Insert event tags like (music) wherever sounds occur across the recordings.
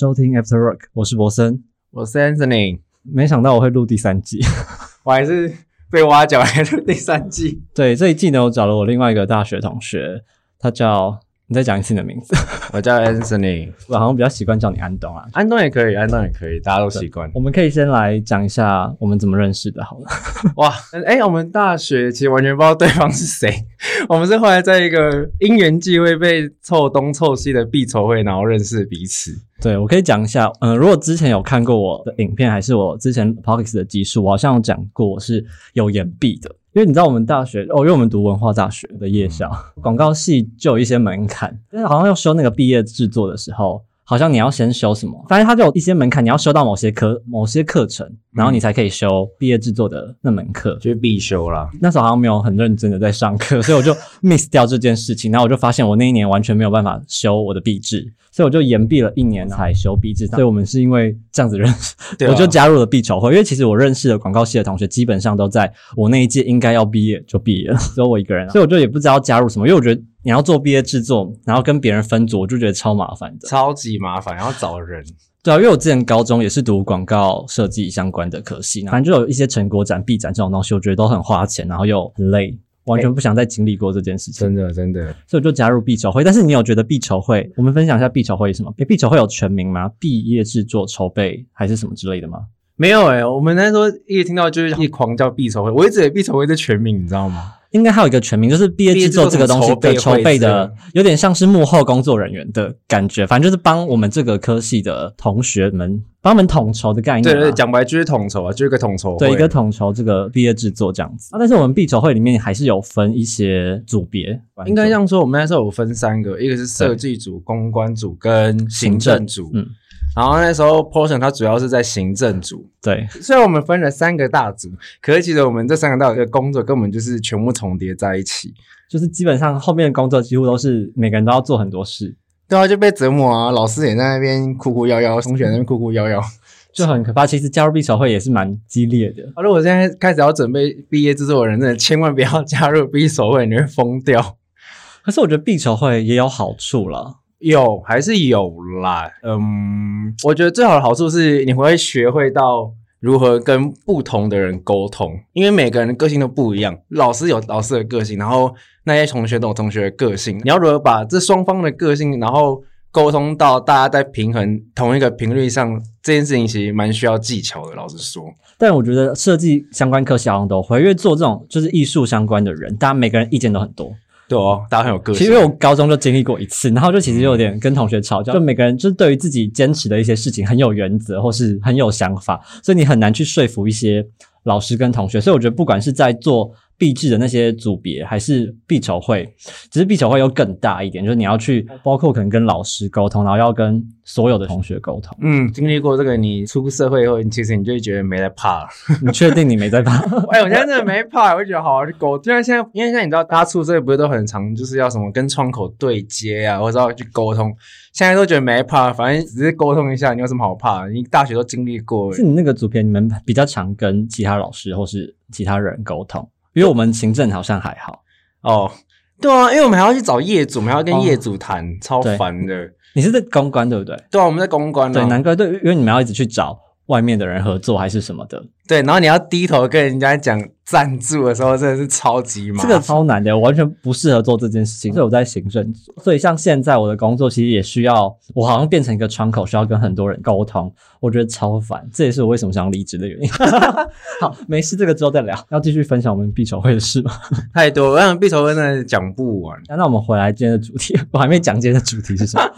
收听 After Work，我是博森。我是 Anthony，没想到我会录第三季，(laughs) 我还是被挖角来录第三季。(laughs) 对这一季呢，我找了我另外一个大学同学，他叫你再讲一次你的名字，(laughs) 我叫 Anthony，我好像比较习惯叫你安东啊。安东也可以，安东也可以，大家都习惯。我们可以先来讲一下我们怎么认识的，好了。哇，哎、我们大学其实完全不知道对方是谁，我们是后来在一个因缘际会被凑东凑西的必筹会，然后认识彼此。对，我可以讲一下，嗯、如果之前有看过我的影片，还是我之前 p o c k e t 的集数，我好像有讲过我是有延毕的，因为你知道我们大学哦，因为我们读文化大学的夜校，广告系就有一些门槛，但是好像要修那个毕业制作的时候。好像你要先修什么，反正它就有一些门槛，你要修到某些科、某些课程，然后你才可以修毕业制作的那门课。就是必修啦。那时候好像没有很认真的在上课，(laughs) 所以我就 miss 掉这件事情。然后我就发现我那一年完全没有办法修我的毕制，所以我就延毕了一年才修毕制。所以我们是因为这样子认识，我就加入了毕筹会。因为其实我认识的广告系的同学基本上都在我那一届应该要毕业就毕业了，只有我一个人啊，(laughs) 所以我就也不知道加入什么，因为我觉得你要做毕业制作，然后跟别人分组，我就觉得超麻烦的。超级麻烦，要找人。对啊，因为我之前高中也是读广告设计相关的科系，反正就有一些成果展、毕展这种东西，我觉得都很花钱，然后又很累，完全不想再经历过这件事情，真的，真的，所以我就加入毕筹会。但是你有觉得毕筹会？我们分享一下毕筹会是什么？诶毕筹会有全名吗？毕业制作筹备还是什么之类的吗？没有哎、我们那时候一听到就是一狂叫毕筹会，我一直以为毕筹会是全名，你知道吗？应该还有一个全名，就是毕业制作这个东西的筹备的，有点像是幕后工作人员的感觉，反正就是帮我们这个科系的同学们帮我们统筹的概念啊。对对，对讲白就是统筹啊，就是一个统筹。对，一个统筹这个毕业制作这样子啊。但是我们毕筹会里面还是有分一些组别，应该这样说，我们那时候有分三个，一个是设计组、公关组跟行政组。嗯，然后那时候 Portion 它主要是在行政组，对，虽然我们分了三个大组，可是其实我们这三个大组的工作根本就是全部重叠在一起。就是基本上后面的工作几乎都是每个人都要做很多事，对啊，就被折磨啊！老师也在那边哭哭摇摇，同学在那边哭哭摇摇。就很可怕。其实加入毕筹会也是蛮激烈的。啊，如果现在开始要准备毕业制作的人，真的千万不要加入毕手会，你会疯掉。可是我觉得毕筹会也有好处啦，有还是有啦，嗯，我觉得最好的好处是你会学会到如何跟不同的人沟通，因为每个人的个性都不一样，老师有老师的个性，然后那些同学都有同学的个性，你要如何把这双方的个性，然后沟通到大家在平衡同一个频率上，这件事情其实蛮需要技巧的。老实说，但我觉得设计相关科系好像都会，因为做这种就是艺术相关的人，大家每个人意见都很多。对哦，大家很有个性。其实我高中就经历过一次，然后就其实有点跟同学吵架，就每个人就是对于自己坚持的一些事情很有原则，或是很有想法，所以你很难去说服一些老师跟同学。所以我觉得不管是在做毕制的那些组别，还是毕筹会，只是毕筹会又更大一点，就是你要去包括可能跟老师沟通，然后要跟所有的同学沟通。嗯，经历过这个，你出社会以后，你其实你就会觉得没在怕了。你确定你没在怕？(laughs) 哎，我现在真的没怕，我就觉得好好去沟通。就像现在，因为现在你知道，大家出社会不是都很常就是要什么跟窗口对接啊，或者要去沟通。现在都觉得没怕，反正只是沟通一下，你有什么好怕的？你大学都经历过是。你那个组别，你们比较常跟其他老师或是其他人沟通，因为我们行政好像还好。哦，对啊，因为我们还要去找业主，我们还要跟哦业主谈，超烦的。你是在公关对不对？对啊，我们在公关对，啊，难怪对，因为你们要一直去找外面的人合作还是什么的，对，然后你要低头跟人家讲赞助的时候，真的是超级麻这。个超难的，我完全不适合做这件事情。所以我在行政组，所以像现在我的工作其实也需要，我好像变成一个窗口，需要跟很多人沟通，我觉得超烦。这也是我为什么想离职的原因。(laughs) 好，没事，这个之后再聊。要继续分享我们必筹会的事吗？太多，我想必筹真的讲不完。那 (laughs) 那我们回来今天的主题，我还没讲今天的主题是什么，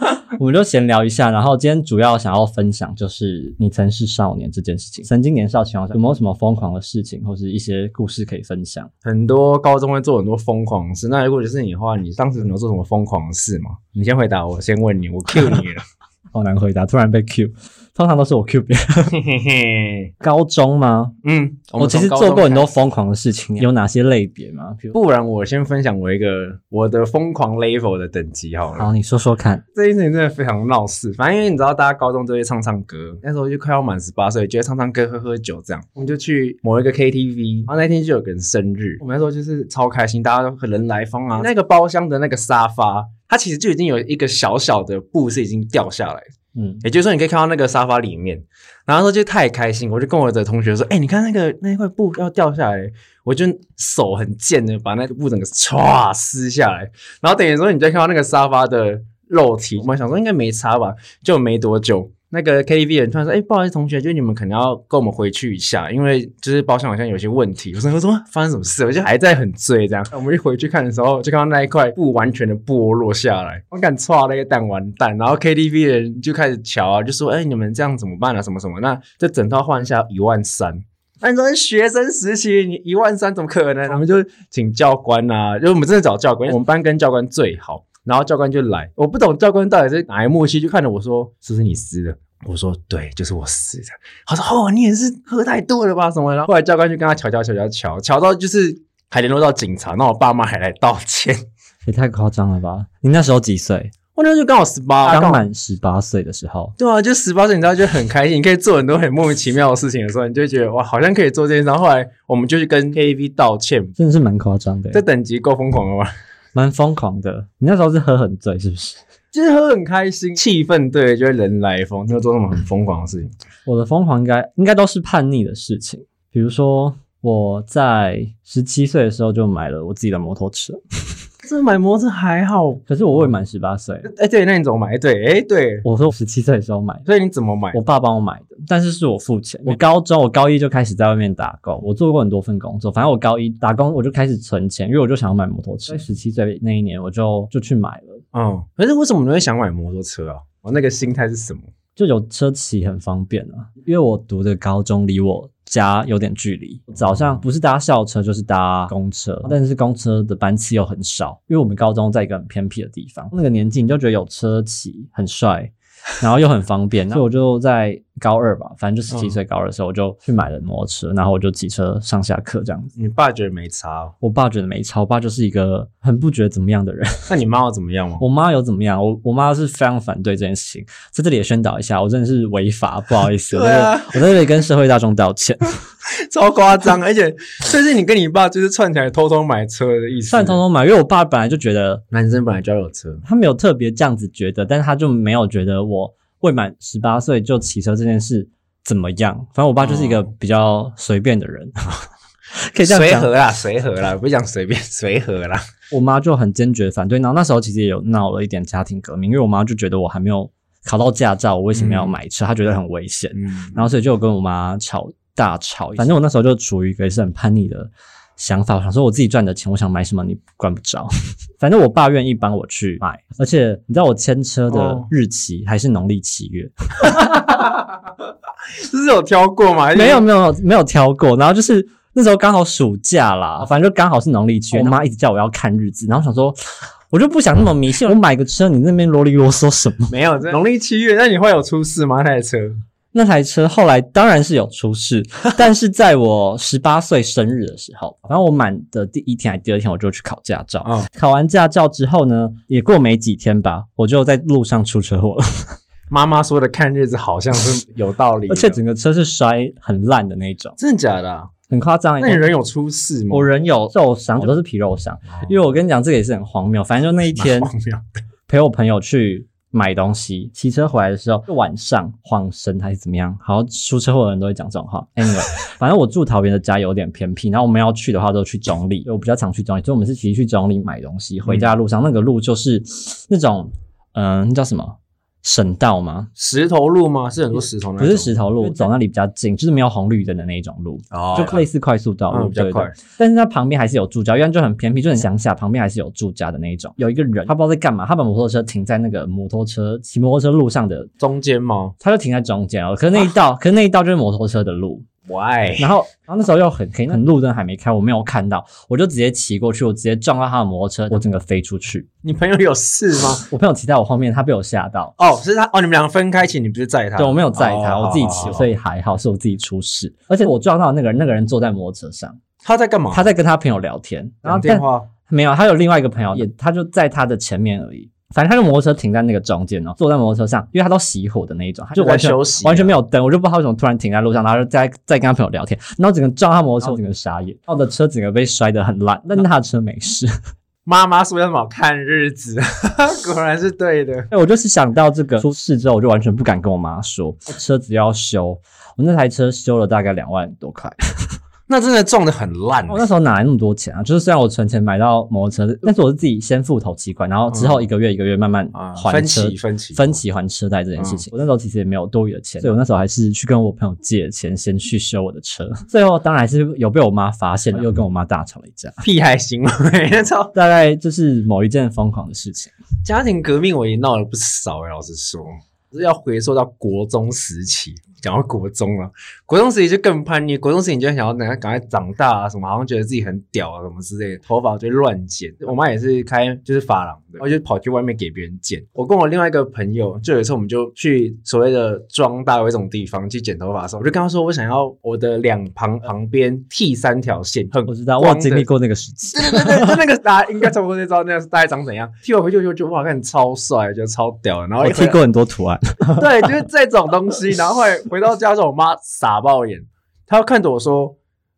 我们就闲聊一下。然后今天主要想要分享就是你曾是少年这件事情，曾经年少情况下有没有什么疯狂的事情，或是一些故事可以分享？很多高中会做很多疯狂的事。那如果就是你的话，你当时有做什么疯狂的事吗？你先回答我，先问你，我 Q 你了。好难回答，突然被 Q，通常都是我 Q 别人。嘿嘿嘿，高中吗？嗯，我其实做过很多。疯狂的事情，有哪些类别吗？不然我先分享我一个我的疯狂 level 的等级好了。好，你说说看。这件事情真的非常闹事，反正因为你知道，大家高中都会唱唱歌，那时候就快要满十八岁，觉得唱唱歌、喝喝酒这样，我们就去某一个 KTV，然后那天就有个人生日，我们那时候就是超开心，大家都人来疯啊。那个包厢的那个沙发，它其实就已经有一个小小的布是已经掉下来，嗯，也就是说你可以看到那个沙发里面。然后说就太开心，我就跟我的同学说：“哎、你看那个那块布要掉下来。”我就手很贱的把那个布整个唰撕下来，然后等于说你再看到那个沙发的肉体，我们想说应该没差吧，就没多久。那个 KTV 人突然说：“哎、不好意思，同学，就你们可能要跟我们回去一下，因为就是包厢好像有些问题。”我说：“我说发生什么事？”我就还在很醉这样。我们一回去看的时候，就看到那一块布完全的剥落下来，我敢唰那个蛋完蛋。然后 KTV 人就开始瞧啊，就说：“哎、你们这样怎么办啊？什么什么？那这整套换下一万三。”那你说学生时期你一万三怎么可能？我们就请教官啊，就我们真的找教官，我们班跟教官最好，然后教官就来，我不懂教官到底是哪一默契，就看着我说：“是不是你撕的？”我说：“对，就是我撕的。”他说：“哦，你也是喝太多了吧？什么的？”然后后来教官就跟他瞧瞧瞧瞧瞧，瞧到就是还联络到警察，那我爸妈还来道歉。(laughs) 也太夸张了吧？你那时候几岁？我那时候就刚好十八，刚好满十八岁的时候，对啊，就十八岁，你知道就很开心，你可以做很多很莫名其妙的事情的时候，你就会觉得哇，好像可以做这件事。然后后来我们就去跟 KTV 道歉，真的是蛮夸张的这，等级够疯狂了吧？蛮疯狂的。你那时候是喝很醉是不是？就是喝很开心，气氛对，就会人来疯，就做那种很疯狂的事情。(laughs) 我的疯狂应该应该都是叛逆的事情，比如说我在十七岁的时候就买了我自己的摩托车，这买摩托车还好，可是我未满十八岁。哎、对，那你怎么买？对，哎、对，我说我十七岁的时候买，所以你怎么买我？爸帮我买的，但是是我付钱。我高中，我高一就开始在外面打工，我做过很多份工作。反正我高一打工，我就开始存钱，因为我就想要买摩托车。在十七岁那一年，我就就去买了，嗯，可是为什么你会想买摩托车啊？我那个心态是什么？就有车骑很方便啊。因为我读的高中离我家有点距离，早上不是搭校车就是搭公车，但是公车的班次又很少，因为我们高中在一个很偏僻的地方，那个年纪你就觉得有车骑很帅。然后又很方便，所以我就在高二吧，反正就十七岁高二的时候，我就去买了摩托车，然后我就骑车上下课这样子。你爸觉得没差、哦，我爸觉得没差，我爸就是一个很不觉得怎么样的人。(laughs) 那你妈有怎么样吗？我妈有怎么样？我我妈是非常反对这件事情，在这里也宣导一下，我真的是违法，不好意思，我在这里跟社会大众道歉。(laughs) 超夸张，而且就是你跟你爸就是串起来偷偷买车的意思。算偷偷买，因为我爸本来就觉得男生本来就要有车，他没有特别这样子觉得，但是他就没有觉得我未满十八岁就骑车这件事怎么样。反正我爸就是一个比较随便的人，(laughs) 可以这样讲。随和啦，随和啦，不是讲随便，(laughs) 随和啦。我妈就很坚决反对，然后那时候其实也有闹了一点家庭革命，因为我妈就觉得我还没有考到驾照，我为什么要买车？她觉得很危险，嗯，然后所以就有跟我妈吵大吵。反正我那时候就处于一个也是很叛逆的想法，我想说我自己赚的钱，我想买什么你管不着。(laughs) 反正我爸愿意帮我去买，而且你知道我签车的哦日期还是农历七月，这 (laughs) 是有挑过吗？没有没有没有挑过，然后就是。那时候刚好暑假啦，反正就刚好是农历七月，哦我妈一直叫我要看日子，然后想说，我就不想那么迷信，我买个车，你那边啰里啰嗦什么？没有，这 (laughs) 农历七月，那你会有出事吗？那台车？那台车后来当然是有出事，(laughs) 但是在我十八岁生日的时候，然后我满的第一天还第二天，我就去考驾照。嗯考完驾照之后呢，也过没几天吧，我就在路上出车祸了，(laughs) 妈妈说的看日子好像是有道理，而且整个车是摔很烂的那种，真的假的啊？很夸张。那你人有出事吗？我人有受伤，我都是皮肉伤。因为我跟你讲，这个也是很荒谬。反正就那一天陪我朋友去买东西，骑车回来的时候，晚上晃神还是怎么样？好像出车祸的人都会讲这种话。Anyway，(laughs) 反正我住桃园的家有点偏僻，然后我们要去的话都去中立，我比较常去中立，所以我们是骑去中立买东西。回家的路上，那个路就是那种，嗯、那叫什么？省道吗？石头路吗？是很多石头那不，是石头路，走那里比较近，就是没有红绿灯的那一种路。哦，就类似快速道路，比较快。但是它旁边还是有住家，因为就很偏僻，就很乡下，旁边还是有住家的那一种。有一个人，他不知道在干嘛，他把摩托车停在那个摩托车骑摩托车路上的，中间吗他就停在中间哦。可是那一道，(laughs) 可是那一道就是摩托车的路。？Why？然后，然后那时候又很黑，很路灯还没开，我没有看到，我就直接骑过去，我直接撞到他的摩托车，我整个飞出去。你朋友有事吗？(laughs) 我朋友骑在我后面，他被我吓到。哦，是他哦，你们两个分开骑，你不是载他？对，我没有载他，哦我自己骑，所以还好是我自己出事。而且我撞到那个人，那个人坐在摩托车上，他在干嘛？他在跟他朋友聊天，然后电话。没有，他有另外一个朋友，也他就在他的前面而已。反正他的摩托车停在那个中间哦，坐在摩托车上，因为他都熄火的那一种，他就完全完全没有灯，我就不知道他为什么突然停在路上，然后就在在跟他朋友聊天，然后整个撞他摩托车，整个傻眼，我的车整个被摔得很烂，但是他的车没事。(laughs) 妈妈说要什么看日子，(laughs) 果然是对的。哎，我就是想到这个出事之后，我就完全不敢跟我妈说车子要修，我那台车修了大概两万多块。那真的撞的很烂。我那时候哪来那么多钱啊？就是虽然我存钱买到摩托车，但是我是自己先付头期款，然后之后一个月一个月慢慢还分期分期分期还车贷这件事情。我那时候其实也没有多余的钱，所以我那时候还是去跟我朋友借钱先去修我的车。最后当然还是有被我妈发现，又跟我妈大吵了一架。屁孩行为，(laughs) 操！大概就是某一件疯狂的事情。家庭革命我也闹了不少哎，老实说，是要回溯到国中时期。讲到国中了，国中时期就更叛逆。国中时期就想要等下赶快长大啊，什么好像觉得自己很屌啊，什么之类的，头发就乱剪。我妈也是开就是发廊的，我就跑去外面给别人剪。我跟我另外一个朋友，就有一次我们就去所谓的装大有一种地方去剪头发的时候，我就跟他说，我想要我的两旁旁边剃三条线。很 (laughs) 我知道，我经历过那个时期。对对对，就那个大家应该差不多知道那个大概长怎样。剃完回去就就哇，看超帅，觉得超屌。然后我剃过很多图案。(laughs) 对，就是这种东西。然后后来回到家之后，我妈。傻爆眼，他看着我说：“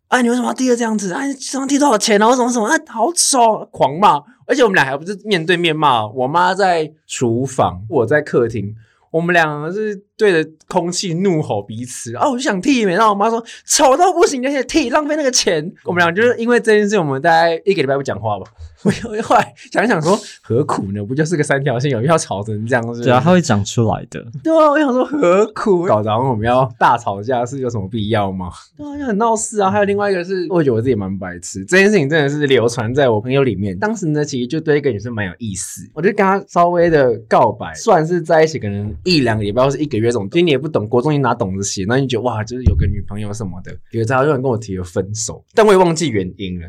哎，你为什么要剃的这样子？哎，这样剃多少钱然后什么什么？哎，好丑！”狂骂，而且我们俩还不是面对面骂。我妈在厨房，我在客厅，我们两个是对着空气怒吼彼此。啊，我就想剃，然后我妈说：“丑到不行，而且剃浪费那个钱。”我们俩就是因为这件事，我们大概一个礼拜不讲话吧。(laughs) 我后来想一想说，何苦呢？不就是个三条线，有必要吵成这样子？对啊，它会长出来的。对啊，我想说何苦？搞得我们要大吵架，是有什么必要吗？(laughs) 对啊，就很闹事啊。还有另外一个是，我觉得我自己蛮白痴。这件事情真的是流传在我朋友里面。当时呢，其实就对一个女生蛮有意思，我就跟她稍微的告白，算是在一起可能一两个礼拜或是一个月这种。其实你也不懂，国中你哪懂得写？那你觉得哇，就是有个女朋友什么的，有一次他就跟我提了分手，但我也忘记原因了。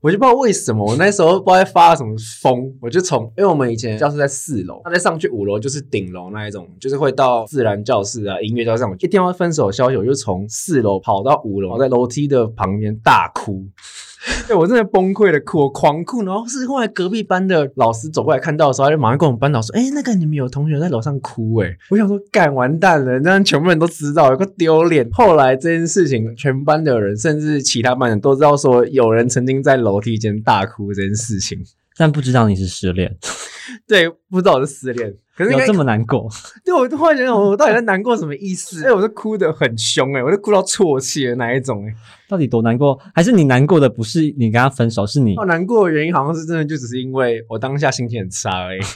我就不知道为什么，我那时候不知道发什么疯，我就从，因为我们以前教室在四楼，他再上去五楼就是顶楼那一种，就是会到自然教室啊、音乐教室。我一听到分手消息，我就从四楼跑到五楼，在楼梯的旁边大哭。对 (laughs) 我真的崩溃的哭，我狂哭，然后是后来隔壁班的老师走过来看到的时候，他就马上跟我们班导说：“哎，那个你们有同学在楼上哭。”哎，我想说，干完蛋了，这样全部人都知道，有个丢脸。后来这件事情，全班的人甚至其他班人都知道，说有人曾经在楼梯间大哭这件事情，但不知道你是失恋。(laughs) 对，不知道我是失恋。可是有这么难过？(laughs) 对，我突然觉得，我到底在 (laughs) 难过什么意思？哎，我是哭的很凶，哎，我是哭到啜泣的那一种，哎，到底多难过？还是你难过的不是你跟他分手，是你？我难过的原因好像是真的，就只是因为我当下心情很差而已。(laughs)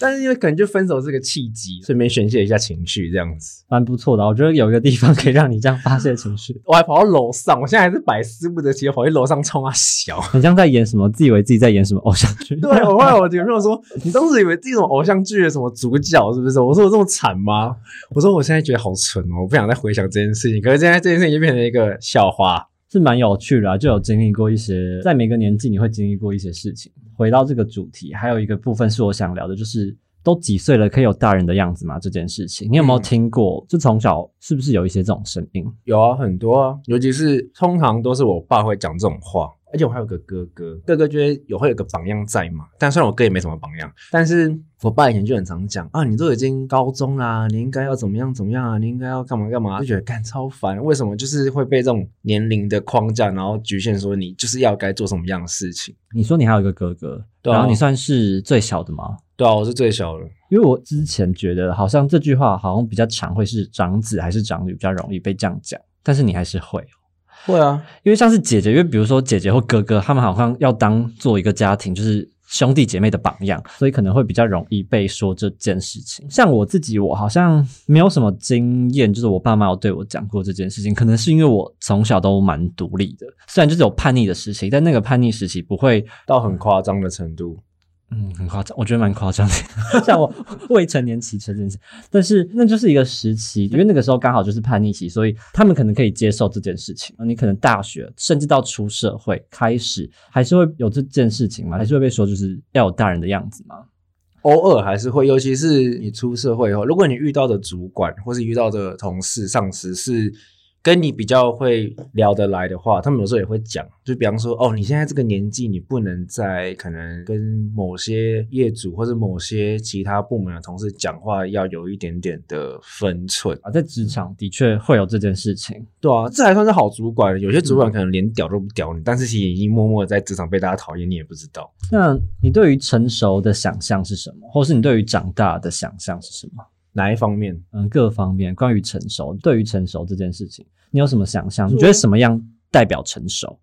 但是因为可能就分手是个契机，顺便宣泄一下情绪，这样子蛮不错的。我觉得有一个地方可以让你这样发泄情绪。我还跑到楼上，我现在还是百思不得其解，跑去楼上冲啊笑。很像在演什么，自以为自己在演什么偶像剧。对，我后来我有朋友说，你当时以为自己什么偶像剧的什么主角是不是？我说我这么惨吗？我说我现在觉得好蠢哦，我不想再回想这件事情。可是现在这件事情就变成一个笑话。是蛮有趣的啊，就有经历过一些，在每个年纪你会经历过一些事情。回到这个主题，还有一个部分是我想聊的，就是都几岁了，可以有大人的样子吗？这件事情，你有没有听过？就从小是不是有一些这种声音？有啊，很多啊，尤其是通常都是我爸会讲这种话。而且我还有个哥哥，哥哥觉得有会有个榜样在嘛。但虽然我哥也没什么榜样，但是我爸以前就很常讲啊，你都已经高中啦，你应该要怎么样怎么样啊，你应该要干嘛干嘛，就觉得干超烦。为什么就是会被这种年龄的框架，然后局限说你就是要该做什么样的事情？你说你还有一个哥哥，然后你算是最小的吗？对啊，我是最小的。因为我之前觉得好像这句话好像比较常会是长子还是长女比较容易被这样讲，但是你还是会。会啊，因为像是姐姐，因为比如说姐姐或哥哥，他们好像要当做一个家庭，就是兄弟姐妹的榜样，所以可能会比较容易被说这件事情。像我自己，我好像没有什么经验，就是我爸妈有对我讲过这件事情，可能是因为我从小都蛮独立的，虽然就是有叛逆的时期，但那个叛逆时期不会到很夸张的程度。嗯，很夸张，我觉得蛮夸张的。(laughs) 像我未成年骑车这件事，但是那就是一个时期，因为那个时候刚好就是叛逆期，所以他们可能可以接受这件事情。你可能大学甚至到出社会开始，还是会有这件事情吗？还是会被说就是要有大人的样子吗？偶尔还是会，尤其是你出社会以后，如果你遇到的主管或是遇到的同事、上司是跟你比较会聊得来的话，他们有时候也会讲，就比方说，哦，你现在这个年纪，你不能在可能跟某些业主或者某些其他部门的同事讲话，要有一点点的分寸啊。在职场的确会有这件事情，对啊，这还算是好主管。有些主管可能连屌都不屌你，但是其实已经默默在职场被大家讨厌，你也不知道。那你对于成熟的想象是什么，或是你对于长大的想象是什么？哪一方面？嗯，各方面。关于成熟，对于成熟这件事情，你有什么想象？你觉得什么样代表成熟？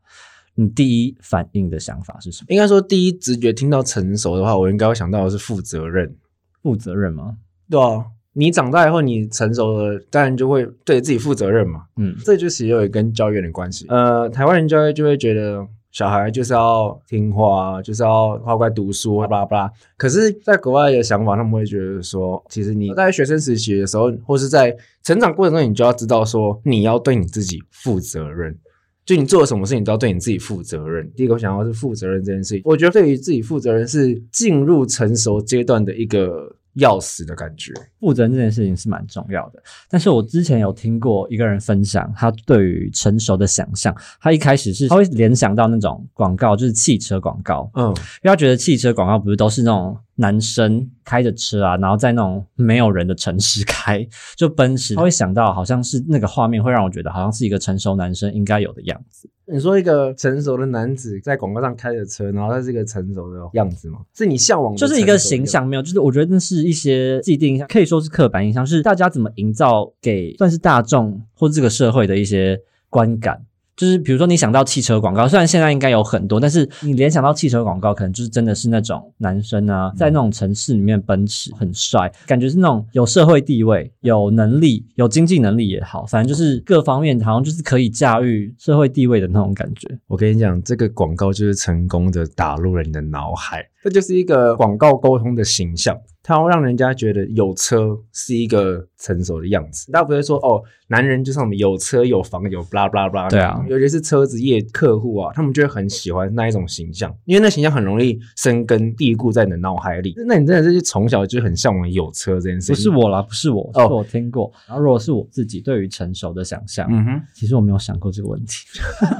你第一反应的想法是什么？应该说，第一直觉听到成熟的话，我应该会想到的是负责任。负责任吗？对啊，你长大以后，你成熟了，当然就会对自己负责任嘛。嗯，这就其实有跟教育有点关系。呃，台湾人教育就会觉得。小孩就是要听话，就是要乖乖读书，巴拉巴拉。可是，在国外的想法，他们会觉得说，其实你在学生时期的时候，或是在成长过程中，你就要知道说，你要对你自己负责任。就你做了什么事情，都要对你自己负责任。第一个我想要是负责任这件事情，我觉得对于自己负责任是进入成熟阶段的一个。要死的感觉，负责任这件事情是蛮重要的。但是我之前有听过一个人分享，他对于成熟的想象，他一开始是他会联想到那种广告，就是汽车广告，嗯，因为他觉得汽车广告不是都是那种。男生开着车啊，然后在那种没有人的城市开，就奔驰，他会想到好像是那个画面，会让我觉得好像是一个成熟男生应该有的样子。你说一个成熟的男子在广告上开着车，然后他是一个成熟的样子吗？是你向往，就是一个形象没有？就是我觉得那是一些既定印象，可以说是刻板印象，是大家怎么营造给算是大众或这个社会的一些观感。就是比如说，你想到汽车广告，虽然现在应该有很多，但是你联想到汽车广告，可能就是真的是那种男生啊，在那种城市里面奔驰，很帅，感觉是那种有社会地位、有能力、有经济能力也好，反正就是各方面好像就是可以驾驭社会地位的那种感觉。我跟你讲，这个广告就是成功的打入了你的脑海，这就是一个广告沟通的形象。它会让人家觉得有车是一个成熟的样子，大家不会说哦，男人就是我们有车有房有 blah blah blah。对啊，尤其是车子业客户啊，他们就会很喜欢那一种形象，因为那形象很容易生根蒂固在你的脑海里。那你真的是从小就很向往有车这件事？不是我啦，不是我，哦，我听过。然后如果是我自己对于成熟的想象，嗯哼，其实我没有想过这个问题，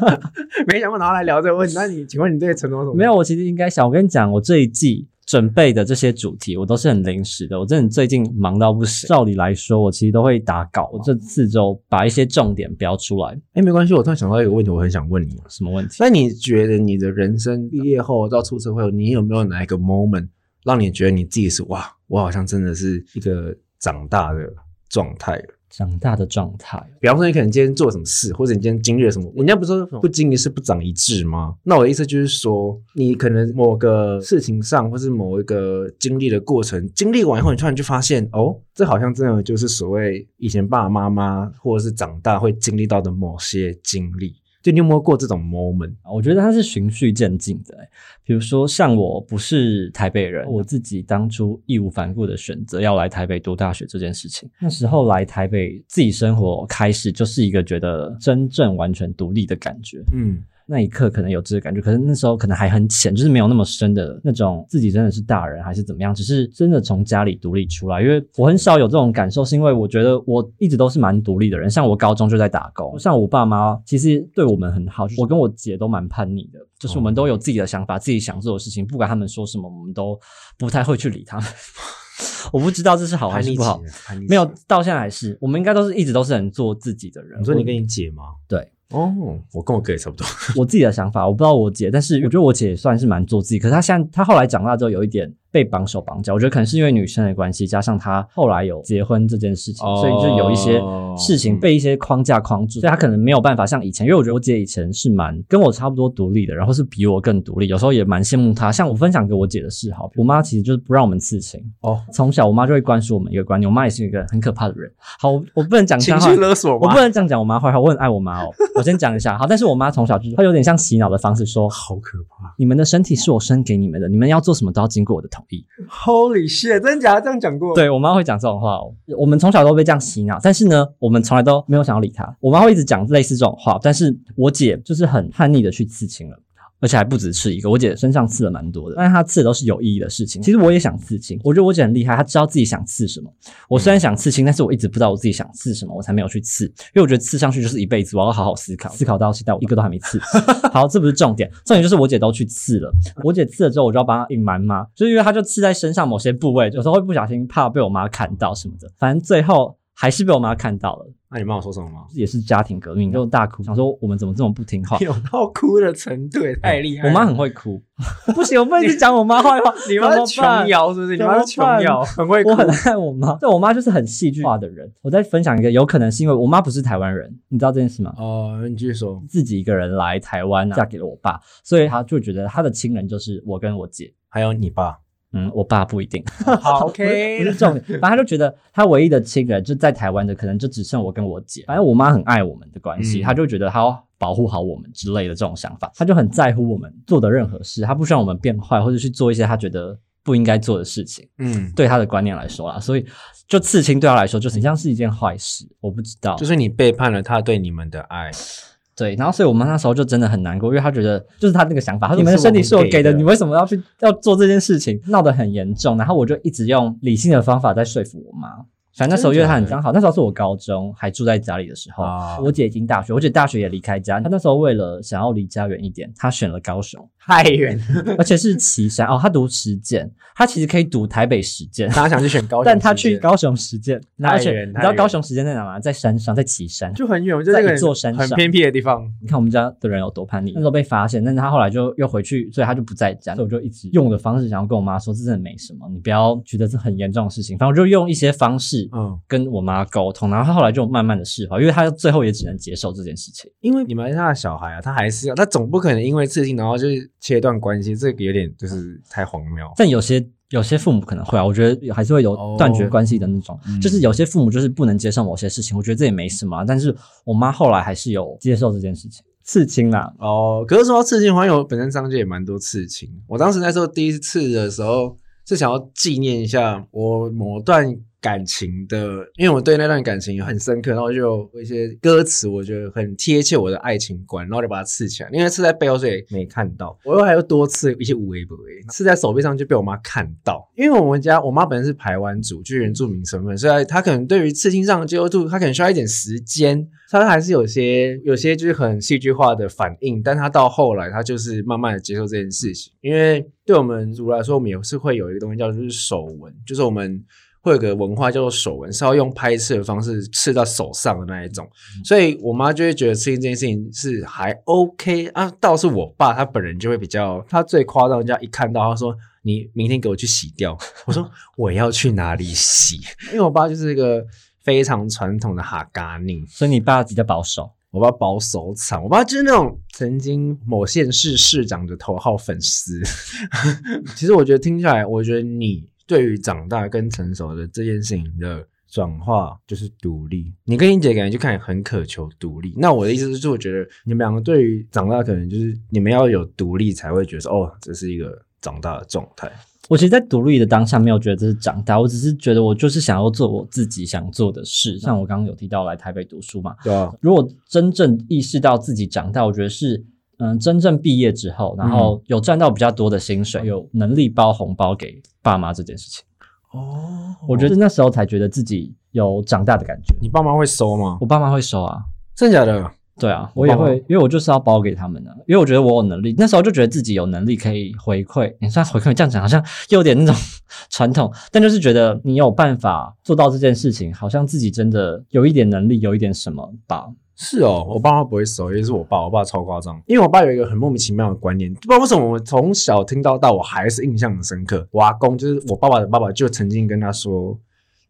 (laughs) 没想过拿来聊这个问题。那你请问你对成熟什么？没有，我其实应该想。我跟你讲，我这一季。准备的这些主题我都是很临时的，我真的最近忙到不行。照理来说，我其实都会打稿，我这四周把一些重点标出来。哎，没关系，我突然想到一个问题，我很想问你，什么问题？那你觉得你的人生毕业后到出社会，你有没有哪一个 moment 让你觉得你自己是哇，我好像真的是一个长大的状态了？长大的状态，比方说你可能今天做什么事，或者你今天经历了什么，人家不是说不经一事不长一智吗？那我的意思就是说，你可能某个事情上，或是某一个经历的过程，经历完以后，你突然就发现，哦，这好像真的就是所谓以前爸爸妈妈或者是长大会经历到的某些经历。就你有没有过这种 moment？我觉得它是循序渐进的。比如说，像我不是台北人，我自己当初义无反顾的选择要来台北读大学这件事情，那时候来台北自己生活开始，就是一个觉得真正完全独立的感觉。嗯。那一刻可能有这个感觉，可是那时候可能还很浅，就是没有那么深的那种自己真的是大人还是怎么样，只是真的从家里独立出来。因为我很少有这种感受，是因为我觉得我一直都是蛮独立的人。像我高中就在打工，像我爸妈其实对我们很好，我跟我姐都蛮叛逆的，就是我们都有自己的想法，自己想做的事情，不管他们说什么，我们都不太会去理他们。(laughs) 我不知道这是好还是不好，没有到现在还是，我们应该都是一直都是很做自己的人。你说你跟你姐吗？对。哦，我跟我哥也差不多。(laughs) 我自己的想法，我不知道我姐，但是我觉得我姐也算是蛮做自己。可是她现在，她后来长大之后，有一点。被绑手绑脚，我觉得可能是因为女生的关系，加上她后来有结婚这件事情，所以就有一些事情被一些框架框住，所以她可能没有办法像以前。因为我觉得我姐以前是蛮跟我差不多独立的，然后是比我更独立，有时候也蛮羡慕她。像我分享给我姐的事好，我妈其实就是不让我们刺青哦。从小我妈就会灌输我们一个观念，我妈也是一个很可怕的人。好，我不能讲情绪勒索，我不能这样讲我妈坏话。我很爱我妈哦，我先讲一下。好，但是我妈从小就是她有点像洗脑的方式说，好可怕，你们的身体是我生给你们的，你们要做什么都要经过我的同意。Holy shit！真假的这样讲过？对我妈会讲这种话哦。我们从小都被这样洗脑，但是呢，我们从来都没有想要理她。我妈会一直讲类似这种话，但是我姐就是很叛逆的去刺青了。而且还不止刺一个。我姐身上刺了蛮多的，但是她刺的都是有意义的事情。其实我也想刺青，我觉得我姐很厉害，她知道自己想刺什么。我虽然想刺青，但是我一直不知道我自己想刺什么，我才没有去刺。因为我觉得刺上去就是一辈子，我要好好思考，思考到现在我一个都还没刺。(laughs) 好，这不是重点，重点就是我姐都去刺了。我姐刺了之后，我就要帮她隐瞒嘛，就是因为她就刺在身上某些部位，有时候会不小心怕被我妈看到什么的，反正最后还是被我妈看到了。那你妈有说什么吗？也是家庭革命，就大哭，想说我们怎么这么不听话。(laughs) 有到哭的程度，也太厉害了。我妈很会哭，(laughs) 不行，我不能去讲我妈坏话。你妈是琼瑶是不是？你妈是琼瑶，很会哭。我很爱我妈，对我妈就是很戏剧化的人。我再分享一个，有可能是因为我妈不是台湾人，你知道这件事吗？哦，你继续说。自己一个人来台湾，嫁给了我爸，所以她就觉得她的亲人就是我跟我姐，还有你爸。嗯，我爸不一定。(laughs) 好，(laughs) OK，不是重点。反正他就觉得他唯一的亲人就在台湾的，可能就只剩我跟我姐。反正我妈很爱我们的关系，他就觉得他要保护好我们之类的这种想法，他就很在乎我们做的任何事，他不希望我们变坏或者去做一些他觉得不应该做的事情。嗯，对他的观念来说啦，所以就刺青对他来说就是像是一件坏事。我不知道，就是你背叛了他对你们的爱。对，然后所以我妈那时候就真的很难过，因为她觉得就是她那个想法，她说你们的身体是我给的，你为什么要去要做这件事情，闹得很严重。然后我就一直用理性的方法在说服我妈。反正那时候因为她很刚好，那时候是我高中还住在家里的时候，我姐已经大学，我姐大学也离开家。她那时候为了想要离家远一点，她选了高雄。太远，(laughs) 而且是岐山哦。他读实践，他其实可以读台北实践。大家想去选高雄，但他去高雄实践，而且你知道高雄实践在哪吗？在山上，在岐山，就很远，就在一座山上，很偏僻的地方。你看我们家的人有多叛逆，那时候被发现，但是他后来就又回去，所以他就不在家。所以我就一直用我的方式，想要跟我妈说，这真的没什么，你不要觉得是很严重的事情。反正我就用一些方式，嗯，跟我妈沟通，然后他后来就慢慢的释怀，因为他最后也只能接受这件事情。因为你们他的小孩啊，他还是要，他总不可能因为刺青，然后就是切断关系。这个有点就是太荒谬，但有些有些父母可能会啊，我觉得还是会有断绝关系的那种，就是有些父母就是不能接受某些事情，我觉得这也没什么，但是我妈后来还是有接受这件事情，刺青啦，哦，可是说刺青，好像有本身上界也蛮多刺青，我当时那时候第一次刺的时候是想要纪念一下我某段。感情的，因为我对那段感情很深刻，然后就有一些歌词，我觉得很贴切我的爱情观，然后就把它刺起来。因为刺在背后，所以没看到。我又还有多次一些无微不微，刺在手臂上就被我妈看到。因为我们家我妈本身是台湾族，就原住民身份，所以她可能对于刺青上的接受度，她可能需要一点时间。她还是有些有些就是很戏剧化的反应，但她到后来，她就是慢慢的接受这件事情。因为对我们族来说，我们也是会有一个东西叫就是手纹，就是我们。会有个文化叫做手纹，是要用拍刺的方式刺到手上的那一种，所以我妈就会觉得刺青这件事情是还 OK 啊。倒是我爸他本人就会比较，他最夸张，人家一看到他说：“你明天给我去洗掉。”我说：(laughs) “我要去哪里洗？”因为我爸就是一个非常传统的哈嘎宁，所以你爸比较保守，我爸保守惨，我爸就是那种曾经某县市市长的头号粉丝。(laughs) 其实我觉得听下来，我觉得你。对于长大跟成熟的这件事情的转化，就是独立。你跟英姐感觉就看很渴求独立。那我的意思是，我觉得你们两个对于长大，可能就是你们要有独立，才会觉得哦，这是一个长大的状态。我其实，在独立的当下，没有觉得这是长大，我只是觉得我就是想要做我自己想做的事。像我刚刚有提到来台北读书嘛，对啊。如果真正意识到自己长大，我觉得是。嗯，真正毕业之后，然后有赚到比较多的薪水，有能力包红包给爸妈这件事情。哦，我觉得那时候才觉得自己有长大的感觉。你爸妈会收吗？我爸妈会收啊，真的假的？对啊，我也会，因为我就是要包给他们的，因为我觉得我有能力。那时候就觉得自己有能力可以回馈，你算回馈这样讲好像又有点那种 (laughs) 传统，但就是觉得你有办法做到这件事情，好像自己真的有一点能力，有一点什么吧。是哦，我爸妈不会收，也是我爸，我爸超夸张。因为我爸有一个很莫名其妙的观念，不知道为什么我从小听到大，我还是印象很深刻。我阿公就是我爸爸的爸爸，就曾经跟他说，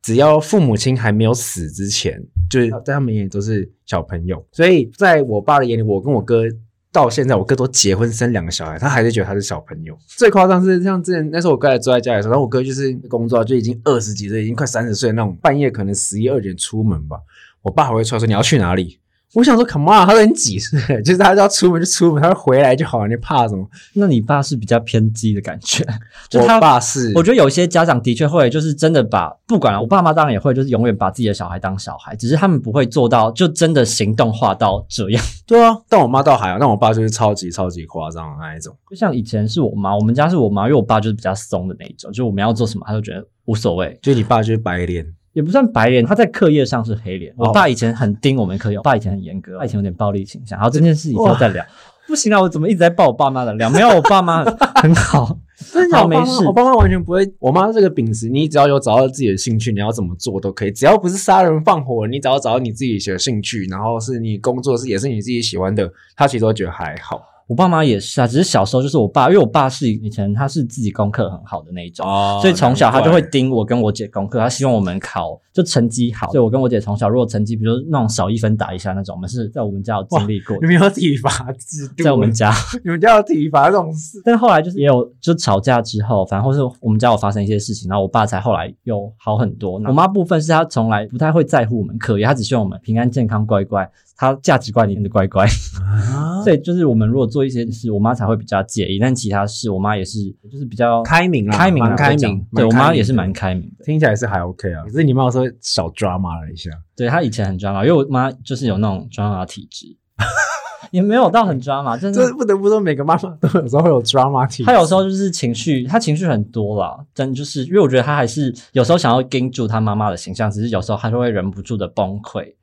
只要父母亲还没有死之前，就是在他们眼里都是小朋友。所以在我爸的眼里，我跟我哥到现在，我哥都结婚生两个小孩，他还是觉得他是小朋友。最夸张是像之前那时候我哥还住在家里的时候，然后我哥就是工作就已经二十几岁，已经快三十岁那种，半夜可能十一二点出门吧，我爸还会出来说你要去哪里。我想说，Come on，他都很几岁了，(laughs) 就是他要出门就出门，他回来就好了，你怕什么？那你爸是比较偏激的感觉，(laughs) 就他爸是，我觉得有些家长的确会，就是真的把不管了，我爸妈当然也会，就是永远把自己的小孩当小孩，只是他们不会做到就真的行动化到这样。(laughs) 对啊，但我妈倒还好，但我爸就是超级超级夸张的那一种。就像以前是我妈，我们家是我妈，因为我爸就是比较松的那一种，就我们要做什么，他就觉得无所谓，就你爸就是白脸，也不算白脸，他在课业上是黑脸。哦我爸以前很盯我们课业，我爸以前很严格，爸以前有点暴力倾向。然后这件事以后再聊。不行啊，我怎么一直在爆我爸妈的料？没有，我爸妈很 (laughs) 好，(laughs) 真的没事我爸妈完全不会。我妈这个秉持，你只要有找到自己的兴趣，你要怎么做都可以，只要不是杀人放火，你只要找到你自己的兴趣，然后是你工作是也是你自己喜欢的，他其实都觉得还好。我爸妈也是啊，只是小时候就是我爸，因为我爸是以前他是自己功课很好的那一种。哦所以从小他就会盯我跟我姐功课，他希望我们考就成绩好。所以我跟我姐从小如果成绩，比如那种少一分打一下那种，我们是在我们家有经历过你，们有体罚制度，在我们家。(laughs) 你们家有体罚这种事。但后来就是也有就吵架之后，反正或是我们家有发生一些事情，然后我爸才后来又好很多。我妈部分是她从来不太会在乎我们课业，她只希望我们平安健康乖乖，她价值观里面的乖乖。啊 (laughs) 所以就是我们如果做一些事，我妈才会比较介意，但其他事我妈也是就是比较开明啦，开明啊蛮开明。对我妈也是蛮开明的。听起来是还 OK 啊，可是你妈有时候小 drama 了一下，对她以前很 drama，因为我妈就是有那种 drama 体质，(laughs) 也没有到很 drama，真的。不得不说每个妈妈都有时候会有 drama 体质。她有时候就是情绪，她情绪很多啦，真就是因为我觉得她还是有时候想要盯住她妈妈的形象，只是有时候她就会忍不住的崩溃。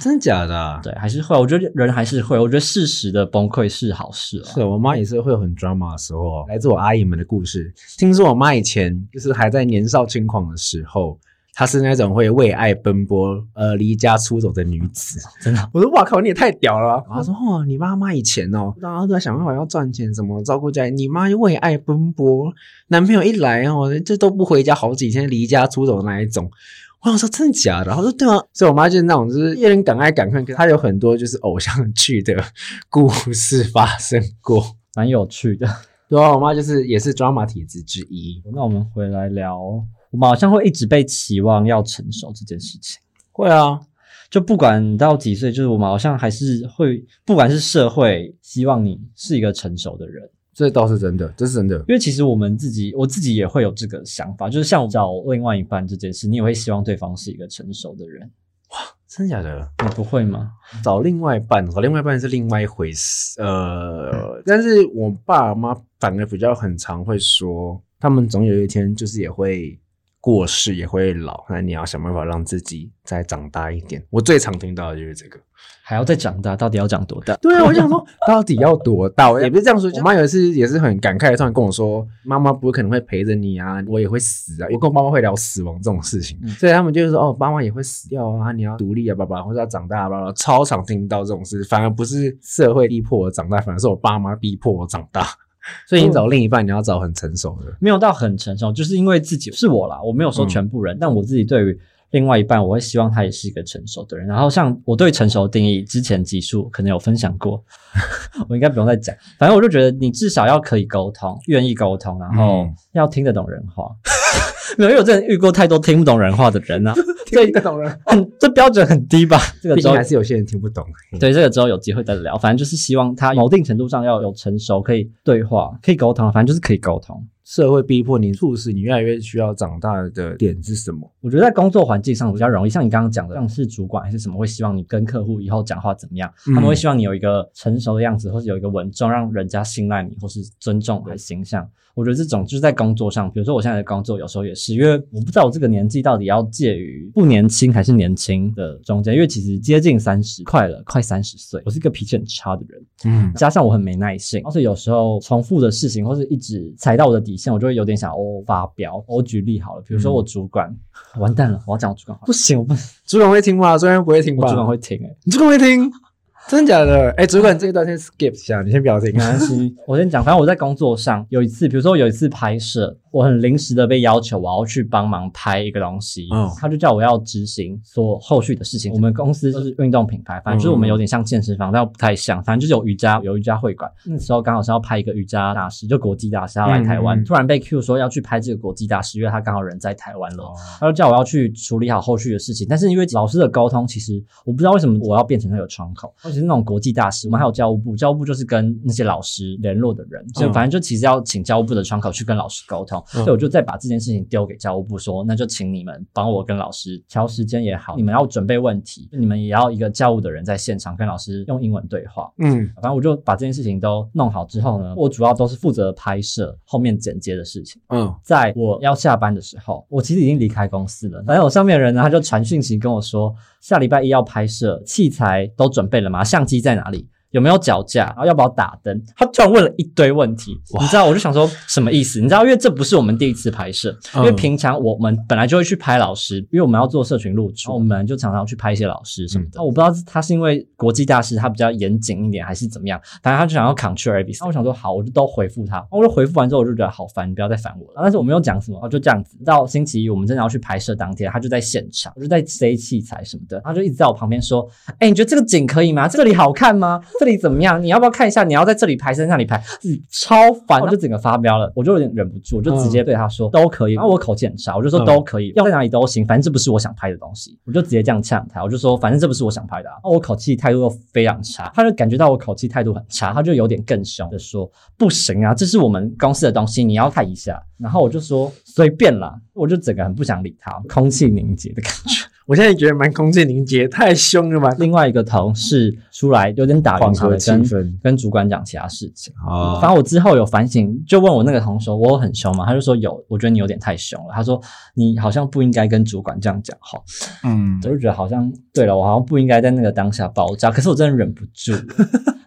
真的假的、啊？对，还是会，我觉得人还是会，我觉得适时的崩溃是好事啊。是我妈也是会有很 drama 的时候哦。来自我阿姨们的故事，听说我妈以前就是还在年少轻狂的时候，她是那种会为爱奔波、呃离家出走的女子。真的，我说哇靠，你也太屌了吧！她说哦，你妈妈以前哦，大家都在想办法要赚钱，怎么照顾家里，你妈就为爱奔波，男朋友一来哦，这都不回家好几天，离家出走的那一种。我想说真的假的？然后说对啊，所以我妈就是那种就是一人敢爱敢恨，可她有很多就是偶像剧的故事发生过。蛮有趣的。对啊，我妈就是也是 drama 体质之一。那我们回来聊，我们好像会一直被期望要成熟这件事情。会啊，就不管到几岁，就是我们好像还是会，不管是社会希望你是一个成熟的人，这倒是真的，这是真的。因为其实我们自己，我自己也会有这个想法，就是像找另外一半这件事，你也会希望对方是一个成熟的人，哇真的假的？你不会吗？找另外一半，找另外一半是另外一回事。呃，但是我爸妈反而比较很常会说，他们总有一天就是也会过世，也会老，那你要想办法让自己再长大一点。我最常听到的就是这个。还要再长大，到底要长多大？对啊，(laughs) 我想说，到底要多大？也不是这样说。我妈有一次也是很感慨的，突然跟我说：“妈妈不可能会陪着你啊，我也会死啊。”我跟我妈妈会聊死亡这种事情，嗯所以他们就是说：“哦，妈妈也会死掉啊，你要独立啊，爸爸，或者要长大啊，爸爸。”超常听到这种事，反而不是社会逼迫我长大，反而是我爸妈逼迫我长大。所以你找另一半，你要找很成熟的。没有到很成熟，就是因为自己是我啦，我没有说全部人，但我自己对于另外一半，我会希望他也是一个成熟的人。然后像我对成熟的定义，之前集数可能有分享过，(laughs) 我应该不用再讲。反正我就觉得你至少要可以沟通，愿意沟通，然后嗯要听得懂人话。没有，因为我真的遇过太多听不懂人话的人啊，(laughs) 听得懂人，很这标准很低吧？这个毕之后还是有些人听不懂。对，这个之后有机会再聊。反正就是希望他某定程度上要有成熟，可以对话，可以沟通，反正就是可以沟通。社会逼迫你，促使你越来越需要长大的点是什么？我觉得在工作环境上比较容易，像你刚刚讲的，像是主管还是什么，会希望你跟客户以后讲话怎么样，嗯他们会希望你有一个成熟的样子，或是有一个稳重，让人家信赖你，或是尊重的形象。我觉得这种就是在工作上，比如说我现在的工作，有时候也是，因为我不知道我这个年纪到底要介于不年轻还是年轻的中间，因为其实接近三十，快了，快三十岁，我是一个脾气很差的人，嗯，加上我很没耐性，而且有时候重复的事情或是一直踩到我的底线，我就会有点想哦发飙。我举例好了，比如说我主管，完蛋了，我要讲我主管话，不行，我不，主管会听吗？虽然不会听吧？我主管会听、欸，你主管会听？真的假的？哎，主管这一段先 skip 一下，你先不要听。没关系，我先讲。反正我在工作上有一次，比如说有一次拍摄，我很临时的被要求我要去帮忙拍一个东西，嗯他就叫我要执行做后续的事情。我们公司就是运动品牌，反正就是我们有点像健身房，但又不太像，反正就是有瑜伽有瑜伽会馆。那时候刚好是要拍一个瑜伽大师，就国际大师要来台湾，嗯突然被 Q 说要去拍这个国际大师，因为他刚好人在台湾了。哦他就叫我要去处理好后续的事情，但是因为老师的沟通，其实我不知道为什么我要变成那个窗口，是那种国际大师，我们还有教务部，教务部就是跟那些老师联络的人，所以嗯反正就其实要请教务部的窗口去跟老师沟通，嗯所以我就再把这件事情丢给教务部说，那就请你们帮我跟老师调时间也好，你们要准备问题，你们也要一个教务的人在现场跟老师用英文对话，嗯反正我就把这件事情都弄好之后呢，我主要都是负责拍摄后面剪接的事情。嗯，在我要下班的时候，我其实已经离开公司了。反正我上面的人呢，他就传讯息跟我说，下礼拜一要拍摄，器材都准备了吗？相机在哪里？有没有脚架？然后要不要打灯？他突然问了一堆问题，你知道，我就想说什么意思？你知道，因为这不是我们第一次拍摄，因为嗯平常我们本来就会去拍老师，因为我们要做社群露出，我们就常常去拍一些老师什么的。我不知道他是因为国际大师他比较严谨一点，还是怎么样，反正他就想要 Ctrl A B C。那我想说好，我就都回复他。我就回复完之后，我就觉得好烦，你不要再烦我了。但是我没有讲什么，就这样子。到星期一我们真的要去拍摄当天，他就在现场，我就在塞器材什么的，他就一直在我旁边说：“哎、你觉得这个景可以吗？这里好看吗？这里怎么样？你要不要看一下？你要在这里拍，在那里拍，自己超烦，我就整个发飙了，我就有点忍不住，我就直接对他说、都可以。然后我口气很差，我就说嗯都可以，要在哪里都行，反正这不是我想拍的东西，我就直接这样呛他，我就说反正这不是我想拍的、啊。然后我口气态度又非常差，他就感觉到我口气态度很差，他就有点更凶的说不行啊，这是我们公司的东西，你要看一下。然后我就说随便啦，我就整个很不想理他，空气凝结的感觉。我现在觉得蛮空气凝结，太凶了吧？另外一个同事出来有点打圆场的跟跟主管讲其他事情。啊反正我之后有反省，就问我那个同事，我有很凶嘛？他就说有，我觉得你有点太凶了。他说你好像不应该跟主管这样讲话。嗯我就觉得好像对了，我好像不应该在那个当下爆炸，可是我真的忍不住了。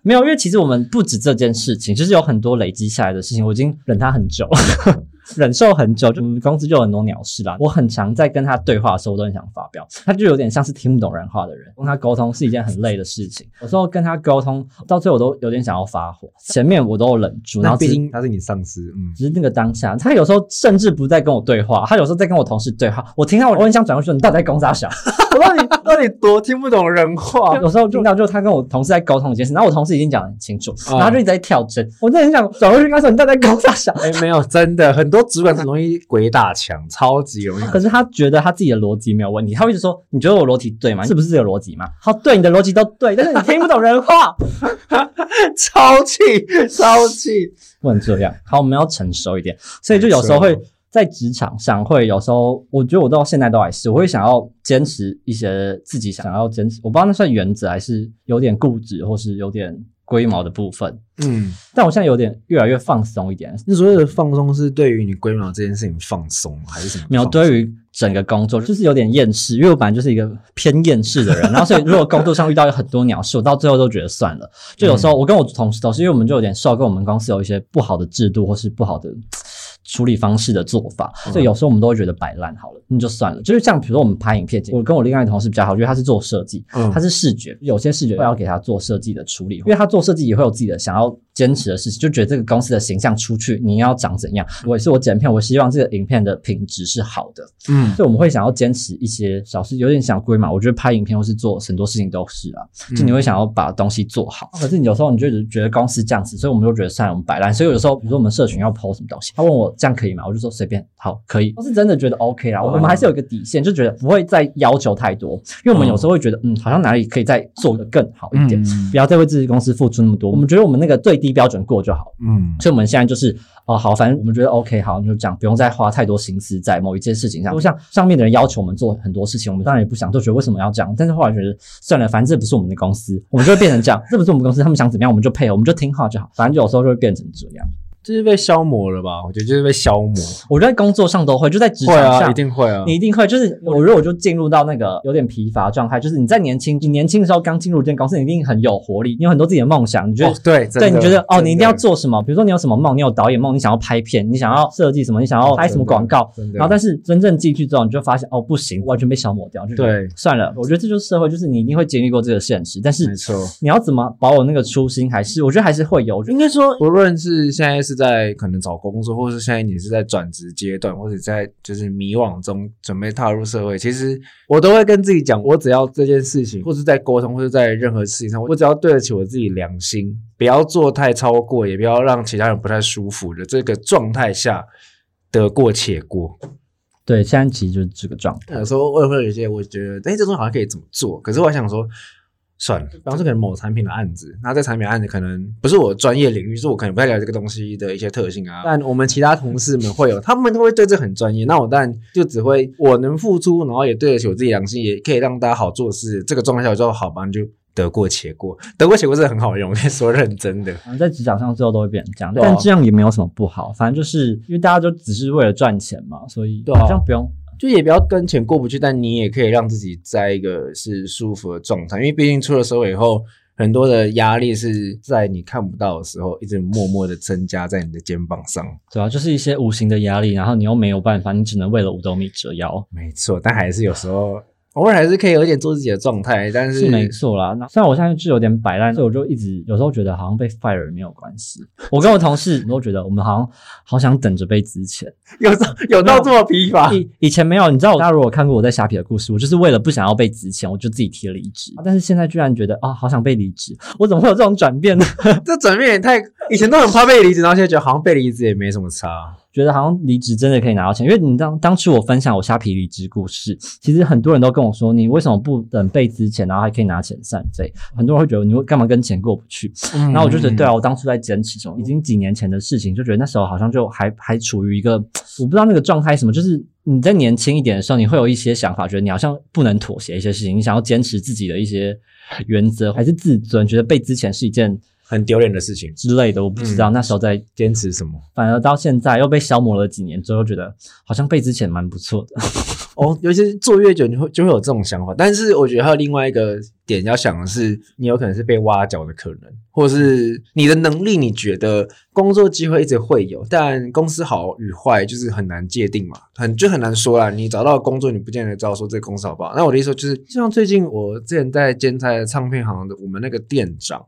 没有，因为其实我们不止这件事情，就是有很多累积下来的事情，我已经忍他很久了，忍受很久。就公司就有很多鸟事啦。我很常在跟他对话的时候，我都很想发飙。他就有点像是听不懂人话的人，跟他沟通是一件很累的事情。有时候跟他沟通到最后，我都有点想要发火。前面我都有忍住，然那后只毕竟他是你上司，嗯，只是那个当下，他有时候甚至不在跟我对话，他有时候在跟我同事对话。我听到我很想转过去说：“你到底在攻啥小？”我到底到底多听不懂人话？(laughs) 有时候听到就是他跟我同事在沟通一件事，然后我同事已经讲得很清楚，啊然后他就一直在跳针，我真的很想转过去跟他说：“你到底在搞啥想哎，没有，真的很多主管很容易鬼打墙，超级容易。？”可是他觉得他自己的逻辑没有问题，他会一直说：“你觉得我逻辑对吗？是不是这个逻辑吗？”好，对，你的逻辑都对，但是你听不懂人话，(laughs) 超气，超气。不能这样。好，我们要成熟一点，所以就有时候会在职场上会有时候，我觉得我到现在都还是，我会想要坚持一些自己想要坚持，我不知道那算原则还是有点固执，或是有点龟毛的部分。嗯，但我现在有点越来越放松一点，你所谓的放松是对于你龟毛这件事情放松，还是什么？没有对于整个工作就是有点厌世，因为我本来就是一个偏厌世的人，然后所以如果工作上遇到有很多鸟事，我到最后都觉得算了。就有时候我跟我同事都是，因为我们就有点受跟我们公司有一些不好的制度或是不好的。处理方式的做法，所以有时候我们都会觉得摆烂好了，那就算了。就是像比如说我们拍影片，我跟我另外一个同事比较好，因为他是做设计，嗯。他是视觉，有些视觉会要给他做设计的处理，因为他做设计也会有自己的想要坚持的事情，就觉得这个公司的形象出去你要长怎样。我也是我剪片，我希望这个影片的品质是好的，嗯所以我们会想要坚持一些小事，有点想规嘛。我觉得拍影片或是做很多事情都是啊，就你会想要把东西做好。可是你有时候你就觉得公司这样子，所以我们就觉得算了，我们摆烂。所以有的时候，比如说我们社群要 PO 什么东西，他问我这样可以吗？我就说随便，好，可以。我是真的觉得 OK 啦，我们还是有一个底线，就觉得不会再要求太多，因为我们有时候会觉得，嗯，好像哪里可以再做得更好一点，嗯不要再为自己公司付出那么多。我们觉得我们那个最低标准过就好。嗯所以我们现在就是哦好，反正我们觉得 OK，好，那就这样，不用再花太多心思在某一件事情上。就像上面的人要求我们做很多事情，我们当然也不想，就觉得为什么要这样？但是后来觉得算了，反正这不是我们的公司，我们就会变成这样，这不是我们公司，他们想怎么样我们就配合，我们就听话就好。反正有时候就会变成这样。就是被消磨了吧？我觉得就是被消磨。我觉得在工作上都会，就在职场上一定会啊。你一定会，就是我如果我就进入到那个有点疲乏状态，就是你在年轻，你年轻的时候刚进入一间公司，你一定很有活力，你有很多自己的梦想，你觉得、哦对对，你觉得哦，你一定要做什么？比如说你有什么梦，你有导演梦，你想要拍片，你想要设计什么，你想要拍什么广告，然后但是真正进去之后，你就发现哦不行，完全被消磨掉，对算了。我觉得这就是社会，就是你一定会经历过这个现实，但是没错。你要怎么保有那个初心，还是我觉得还是会有。应该说，不论是现在是在可能找工作，或是现在你是在转职阶段，或者在就是迷惘中准备踏入社会，其实我都会跟自己讲，我只要这件事情，或是在沟通，或者在任何事情上，我只要对得起我自己良心，不要做太超过，也不要让其他人不太舒服的这个状态下得过且过。对，现在其实就是这个状态。有时候我也会有一些，我觉得，哎，这东西好像可以怎么做？可是我想说，算了，比方说可能某产品的案子，那这产品案子可能不是我专业领域，是我可能不太了解这个东西的一些特性啊。但我们其他同事们会有，他们都会对这很专业。那我当然就只会我能付出，然后也对得起我自己良心，也可以让大家好做事。这个状态下，我就好吧，你就得过且过。得过且过是很好用，(laughs) 说认真的。嗯，在职场上最后都会变成这样，但这样也没有什么不好。反正就是因为大家就只是为了赚钱嘛，所以好像不用。就也不要跟钱过不去，但你也可以让自己在一个是舒服的状态，因为毕竟出了社会以后，很多的压力是在你看不到的时候，一直默默的增加在你的肩膀上。对啊就是一些无形的压力，然后你又没有办法，你只能为了五斗米折腰，没错，但还是有时候偶尔还是可以有点做自己的状态，但是是没错啦。那虽然我现在是有点摆烂，所以我就一直有时候觉得好像被 fire 没有关系。我跟我同事都觉得我们好像好想等着被资遣。(laughs) 有到有到这么疲乏。以以前没有，你知道，大家如果看过我在虾皮的故事，我就是为了不想要被资遣，我就自己提了离职。但是现在居然觉得啊、好想被离职，我怎么会有这种转变呢？(laughs) 这转变也太，以前都很怕被离职，然后现在觉得好像被离职也没什么差。觉得好像离职真的可以拿到钱，因为你当当初我分享我虾皮离职故事，其实很多人都跟我说，你为什么不等被资前，然后还可以拿遣散费？很多人会觉得你会干嘛跟钱过不去？然然后我就觉得，对啊，我当初在坚持什么，已经几年前的事情，就觉得那时候好像就还还处于一个我不知道那个状态什么，就是你在年轻一点的时候，你会有一些想法，觉得你好像不能妥协一些事情，你想要坚持自己的一些原则，还是自尊，觉得被资前是一件很丢脸的事情，之类的，我不知道。那时候在坚持什么？反而到现在又被消磨了几年之后，觉得好像被之前蛮不错的。(laughs) 哦，尤其是做越久，你会就会有这种想法。但是我觉得还有另外一个点要想的是，你有可能是被挖角的可能，或是你的能力，你觉得工作机会一直会有，但公司好与坏就是很难界定嘛，很就很难说啦。你找到工作，你不见得知道说这个公司好不好。那我的意思，就是像最近我之前在兼差的唱片行的，我们那个店长。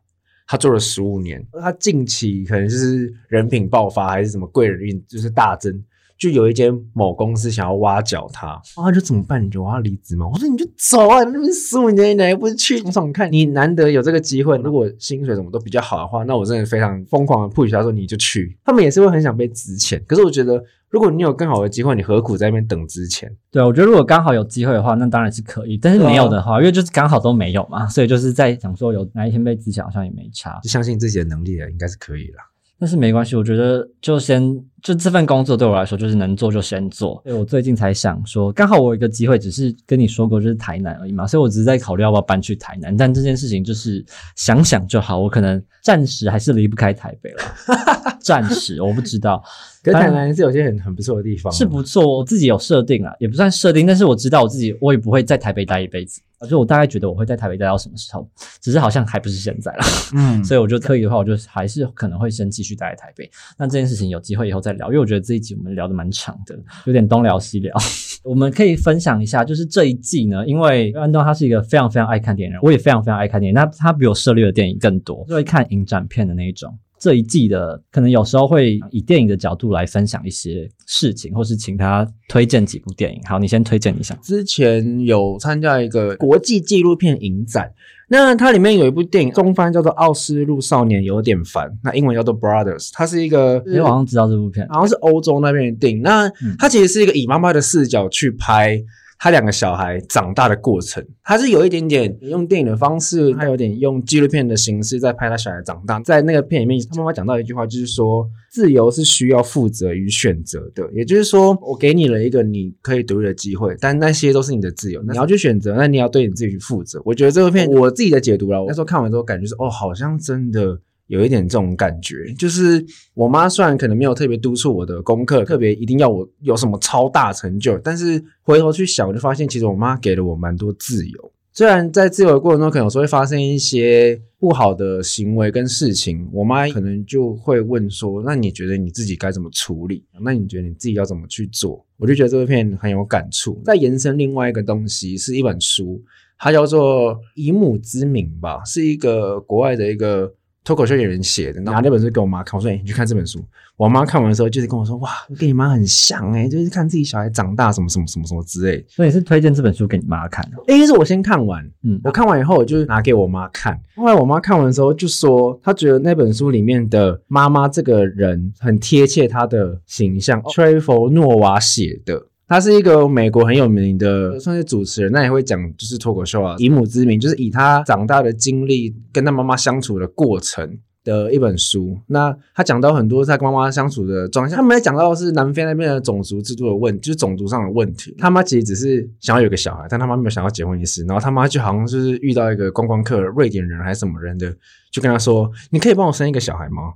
他做了十五年，他近期可能就是人品爆发，还是什么贵人运，就是大增。就有一间某公司想要挖角他，啊就怎么办？你就我要离职吗？我说你就走啊，那边十五年你还不去闯闯看？你难得有这个机会，如果薪水什么都比较好的话，那我真的非常疯狂的 push 他说你就去。他们也是会很想被值钱，可是我觉得如果你有更好的机会，你何苦在那边等之前？对，我觉得如果刚好有机会的话，那当然是可以。但是没有的话，因为就是刚好都没有嘛，所以就是在想说有哪一天被自强好像也没差。就相信自己的能力了，应该是可以啦。但是没关系，我觉得就先就这份工作对我来说就是能做就先做。所以我最近才想说，刚好我有一个机会，只是跟你说过就是台南而已嘛，所以我只是在考虑要不要搬去台南。但这件事情就是想想就好，我可能暂时还是离不开台北了，暂时我不知道。(laughs) 可是台南是有些很很不错的地方，是不错，我自己有设定啊，也不算设定，但是我知道我自己，我也不会在台北待一辈子，就我大概觉得我会在台北待到什么时候，只是好像还不是现在啦，嗯，(laughs) 所以我就可以的话，我就还是可能会先继续待在台北。那这件事情有机会以后再聊，因为我觉得这一集我们聊的蛮长的，有点东聊西聊。(laughs) 我们可以分享一下，就是这一季呢，因为安东他是一个非常非常爱看电影人，我也非常非常爱看电影，那他比我涉猎的电影更多，就会看影展片的那一种。这一季的可能有时候会以电影的角度来分享一些事情，或是请他推荐几部电影。好，你先推荐一下。之前有参加一个国际纪录片影展，那它里面有一部电影，中翻叫做《奥斯陆少年有点烦》，那英文叫做 Brothers，它是一个因为我好像知道这部片，好像是欧洲那边的电影。那它其实是一个以妈妈的视角去拍他两个小孩长大的过程，他是有一点点用电影的方式，他有点用纪录片的形式在拍他小孩长大。在那个片里面，他妈妈讲到一句话，就是说自由是需要负责与选择的，也就是说，我给你了一个你可以独立的机会，但那些都是你的自由，你要去选择，那你要对你自己去负责。我觉得这部片我自己的解读了，我那时候看完之后感觉是，哦，好像真的。有一点这种感觉，就是我妈虽然可能没有特别督促我的功课，特别一定要我有什么超大成就，但是回头去想，我就发现其实我妈给了我蛮多自由。虽然在自由的过程中，可能有时候会发生一些不好的行为跟事情，我妈可能就会问说：“那你觉得你自己该怎么处理？那你觉得你自己要怎么去做？”我就觉得这部片很有感触。再延伸另外一个东西，是一本书，它叫做《以母之名》吧，是一个国外的一个。脱口秀演员写的，拿那本书给我妈看，我说：“哎，你去看这本书。”我妈看完的时候，就是跟我说：“哇，跟你妈很像哎，就是看自己小孩长大，什么什么什么什么之类。”所以是推荐这本书给你妈看的。哎，是我先看完，嗯，我看完以后，我就拿给我妈看。后来我妈看完的时候，就说她觉得那本书里面的妈妈这个人很贴切她的形象。t r e v o r 诺娃写的。他是一个美国很有名的，算是主持人，那也会讲就是脱口秀啊。以母之名，就是以他长大的经历跟他妈妈相处的过程的一本书。那他讲到很多在跟妈妈相处的状态，他们也讲到是南非那边的种族制度的问，就是种族上的问题。他妈其实只是想要有个小孩，但他妈没有想要结婚一事。然后他妈就好像就是遇到一个观光客，瑞典人还是什么人的，就跟他说：“你可以帮我生一个小孩吗？”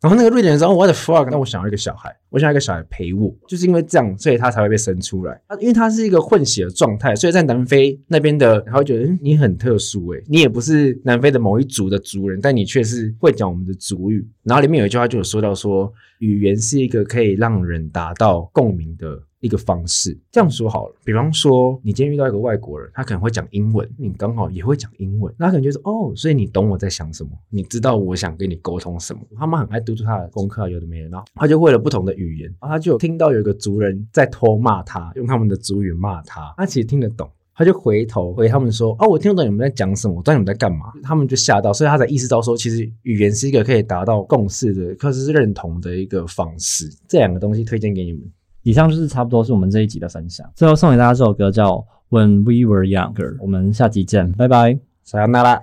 然后那个瑞典人说：“我的 fuck，那我想要一个小孩，我想要一个小孩陪我，就是因为这样，所以他才会被生出来。因为他是一个混血的状态，所以在南非那边的，他会觉得嗯你很特殊诶，你也不是南非的某一族的族人，但你却是会讲我们的族语。然后里面有一句话就有说到说，语言是一个可以让人达到共鸣的。”一个方式，这样说好了。比方说，你今天遇到一个外国人，他可能会讲英文，你刚好也会讲英文，那可能就是哦，所以你懂我在想什么，你知道我想跟你沟通什么。他们很爱督促他的功课，有的没的，然后他就为了不同的语言，然后他就听到有一个族人在偷骂他，用他们的族语骂他，他其实听得懂，他就回头回他们说：“哦，我听不懂你们在讲什么，我知道你们在干嘛。”他们就吓到，所以他才意识到说，其实语言是一个可以达到共识的，可是认同的一个方式。这两个东西推荐给你们。以上就是差不多是我们这一集的分享。最后送给大家这首歌叫《When We Were Younger》，我们下集见，拜拜，撒由那拉。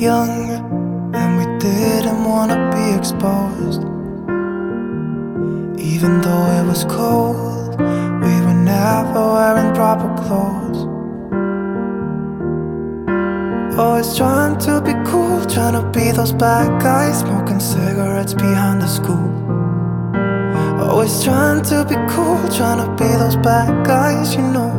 Young to be those bad guys, smoking cigarettes behind the school. Always trying to be cool, trying to be those bad guys, you know.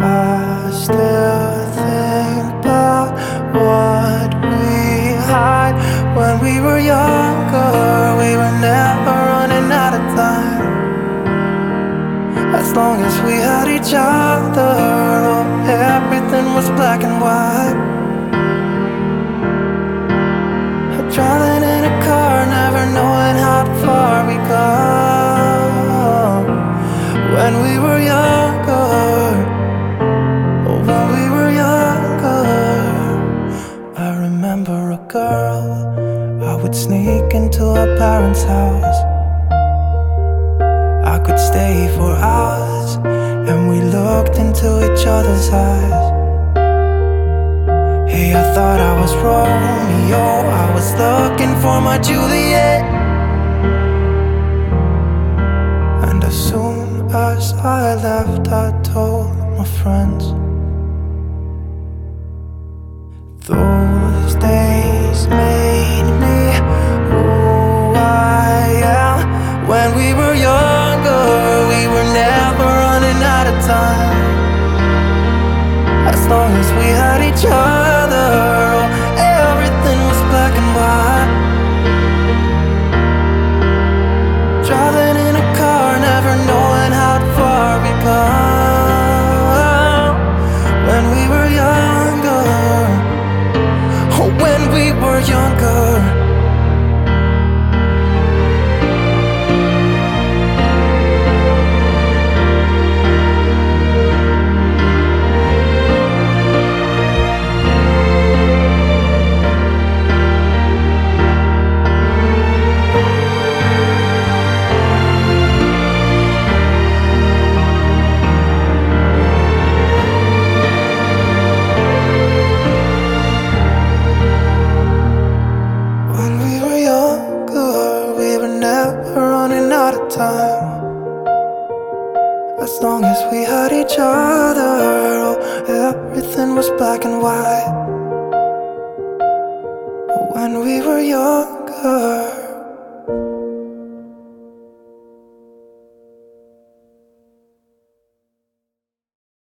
I still think about what we had when we were younger. We were never running out of time. As long as we had each other, everything was black and white. Driving in a car, never knowing how far we go. When we were younger, oh, when we were younger, I remember a girl. I would sneak into her parents' house I could stay for hours and we looked into each other's eyes. Hey, I thought I was Romeo, I was looking for my Juliet. And as soon as I left, I told my friends.